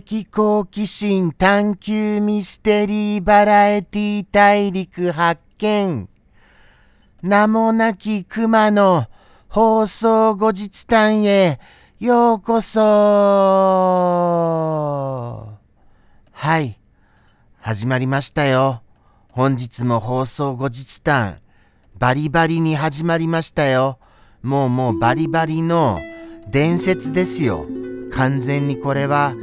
的好奇心探求ミステリーバラエティ大陸発見。名もなき熊の放送後日談へようこそはい。始まりましたよ。本日も放送後日談。バリバリに始まりましたよ。もうもうバリバリの伝説ですよ。完全にこれは。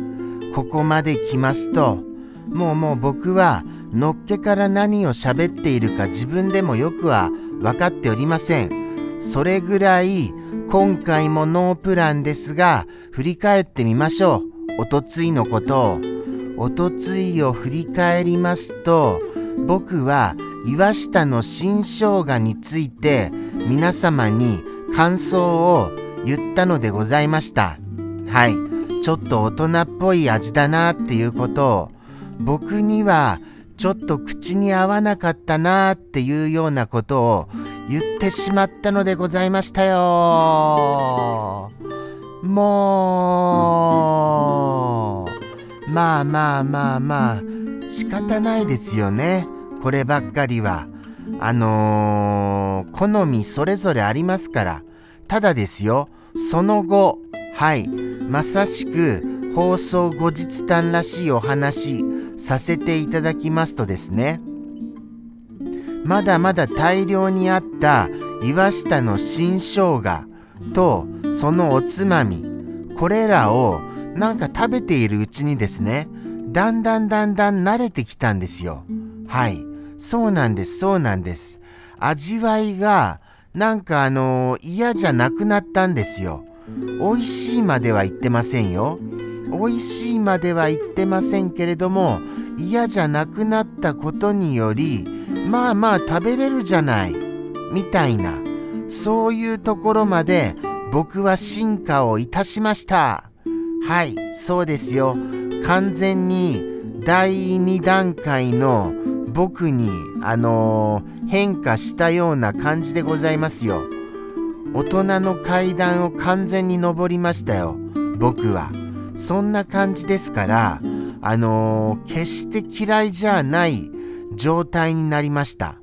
ここまで来ますと、もうもう僕はのっけから何を喋っているか自分でもよくは分かっておりません。それぐらい今回もノープランですが、振り返ってみましょう。おとついのことを。おとついを振り返りますと、僕は岩下の新生姜について皆様に感想を言ったのでございました。はい。ちょっと大人っぽい味だなっていうことを僕にはちょっと口に合わなかったなっていうようなことを言ってしまったのでございましたよ。もう、まあまあまあまあ、仕方ないですよね。こればっかりは。あのー、好みそれぞれありますから。ただですよ、その後、はい、まさしく放送後日談らしいお話させていただきますとですね、まだまだ大量にあった岩下の新生姜とそのおつまみ、これらをなんか食べているうちにですね、だんだんだんだん慣れてきたんですよ。はい。そうなんです、そうなんです。味わいがなんかあの、嫌じゃなくなったんですよ。美味しいまでは言ってませんよ。美味しいまでは言ってませんけれども嫌じゃなくなったことによりまあまあ食べれるじゃないみたいなそういうところまで僕は進化をいたしましたはいそうですよ完全に第2段階の僕にあのー、変化したような感じでございますよ。大人の階段を完全に登りましたよ。僕は。そんな感じですからあのー、決して嫌いじゃない状態になりました。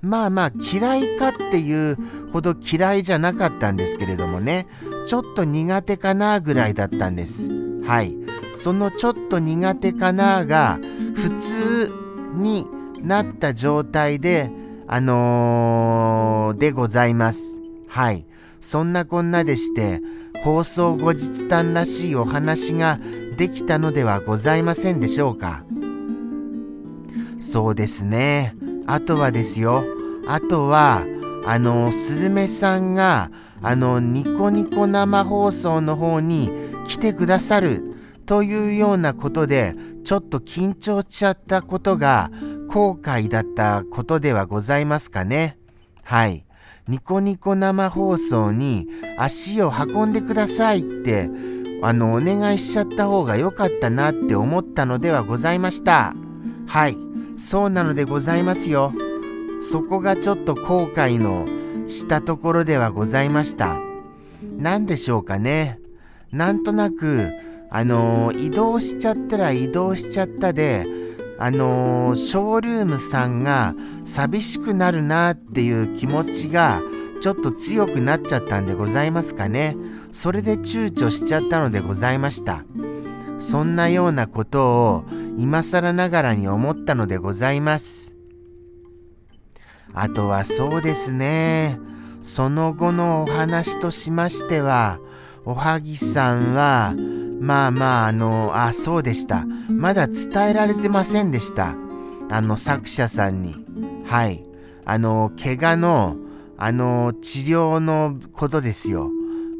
まあまあ嫌いかっていうほど嫌いじゃなかったんですけれどもね。ちょっと苦手かなぐらいだったんです。はい。そのちょっと苦手かなが普通になった状態であのー、でございます。はい。そんなこんなでして、放送後日談らしいお話ができたのではございませんでしょうか。そうですね。あとはですよ。あとは、あの、スズメさんが、あの、ニコニコ生放送の方に来てくださるというようなことで、ちょっと緊張しちゃったことが後悔だったことではございますかね。はい。ニコニコ生放送に足を運んでくださいってあのお願いしちゃった方が良かったなって思ったのではございました。はい。そうなのでございますよ。そこがちょっと後悔のしたところではございました。何でしょうかね。なんとなくあの移動しちゃったら移動しちゃったであのー、ショールームさんが寂しくなるなっていう気持ちがちょっと強くなっちゃったんでございますかね。それで躊躇しちゃったのでございました。そんなようなことを今更ながらに思ったのでございます。あとはそうですね。その後のお話としましては、おはぎさんは、まあまあ、あの、あ、そうでした。まだ伝えられてませんでした。あの、作者さんに。はい。あの、怪我の、あの、治療のことですよ。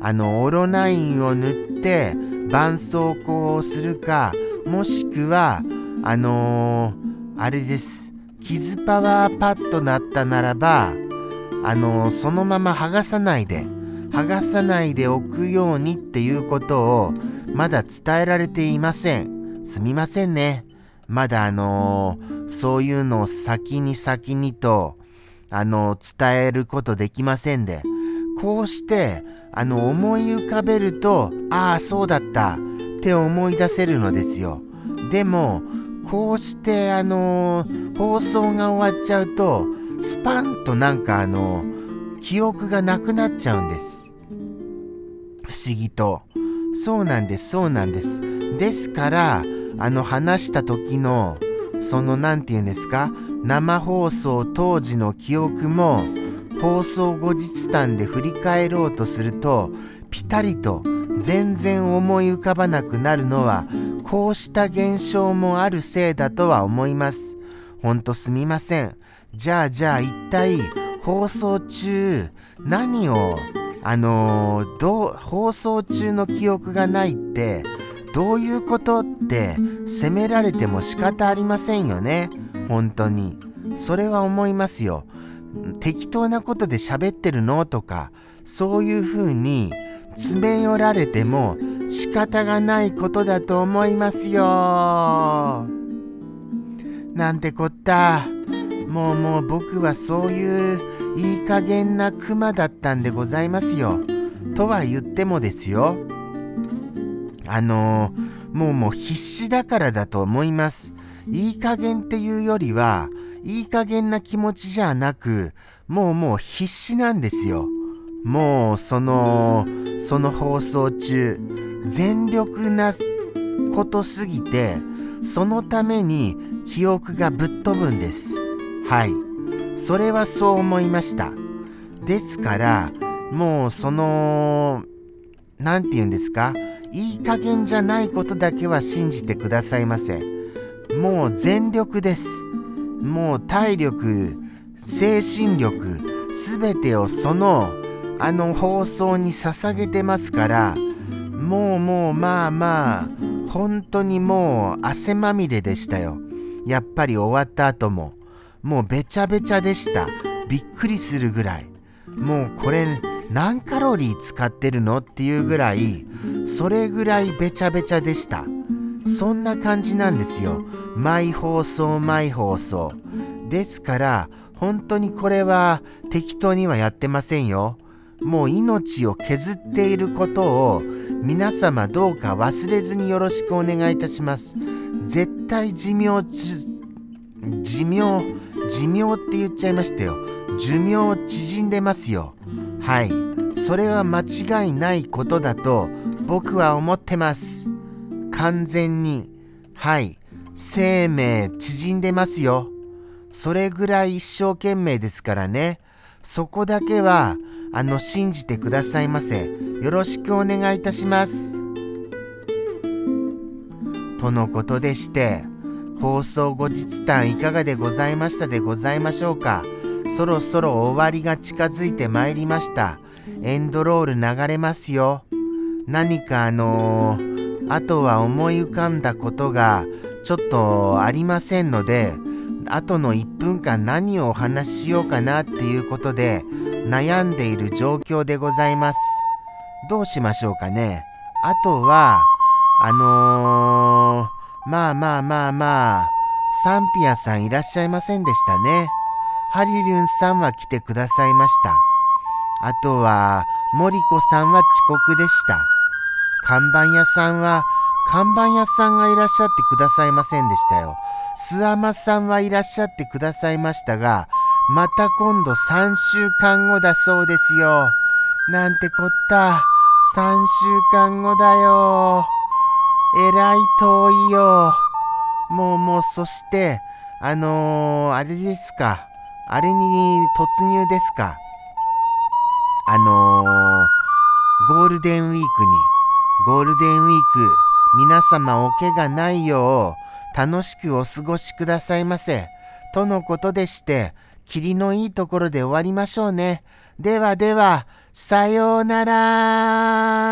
あの、オロナインを塗って、絆創膏をするか、もしくは、あのー、あれです。傷パワーパッドだったならば、あのー、そのまま剥がさないで、剥がさないでおくようにっていうことをまだ伝えられていません。すみませんね。まだあのー、そういうのを先に先にと、あのー、伝えることできませんで、こうして、あの、思い浮かべると、ああ、そうだった、って思い出せるのですよ。でも、こうしてあの放送が終わっちゃうと、スパンとなんかあの記憶がなくなっちゃうんです。不思議と。そうなんです、そうなんです。ですから、あの話した時の、その何て言うんですか、生放送当時の記憶も、放送後日談で振り返ろうとすると、ピタリと全然思い浮かばなくなるのは、こうした現象もあるせいだとは思います。ほんとすみません。じゃあじゃあ一体放送中何をあのー、どう放送中の記憶がないってどういうことって責められても仕方ありませんよね。本当に。それは思いますよ。適当なことで喋ってるのとかそういうふうに詰め寄られても仕方がないことだと思いますよ。なんてこった。もうもう僕はそういういい加減なクマだったんでございますよ。とは言ってもですよ。あのー、もうもう必死だからだと思います。いい加減っていうよりは、いい加減な気持ちじゃなく、もうもう必死なんですよ。もうその、その放送中、全力なことすぎて、そのために記憶がぶっ飛ぶんです。はい。それはそう思いました。ですから、もうその、何て言うんですか？いい加減じゃないことだけは信じてくださいませ。もう全力です。もう体力、精神力、すべてをその、あの放送に捧げてますから、もうもうまあまあ、本当にもう汗まみれでしたよ。やっぱり終わった後も。もうべちゃべちゃでした。びっくりするぐらい。もうこれ何カロリー使ってるのっていうぐらい、それぐらいべちゃべちゃでした。そんな感じなんですよ。毎放送毎放送。ですから、本当にこれは適当にはやってませんよ。もう命を削っていることを皆様どうか忘れずによろしくお願いいたします。絶対寿命、寿命、寿命って言っちゃいましたよ。寿命縮んでますよ。はい。それは間違いないことだと僕は思ってます。完全に。はい。生命縮んでますよ。それぐらい一生懸命ですからね。そこだけは、あの、信じてくださいませ。よろしくお願いいたします。とのことでして、放送後日談いかがでございましたでございましょうかそろそろ終わりが近づいてまいりました。エンドロール流れますよ。何かあのー、あとは思い浮かんだことがちょっとありませんので、あとの1分間何をお話ししようかなっていうことで悩んでいる状況でございます。どうしましょうかね。あとは、あのーまあまあまあまあ、サンピアさんいらっしゃいませんでしたね。ハリリュンさんは来てくださいました。あとは、モリコさんは遅刻でした。看板屋さんは、看板屋さんがいらっしゃってくださいませんでしたよ。スアマさんはいらっしゃってくださいましたが、また今度3週間後だそうですよ。なんてこった。3週間後だよ。えらい遠いよ。もうもう、そして、あのー、あれですか。あれに突入ですか。あのー、ゴールデンウィークに、ゴールデンウィーク、皆様お怪我ないよう、楽しくお過ごしくださいませ。とのことでして、霧のいいところで終わりましょうね。ではでは、さようなら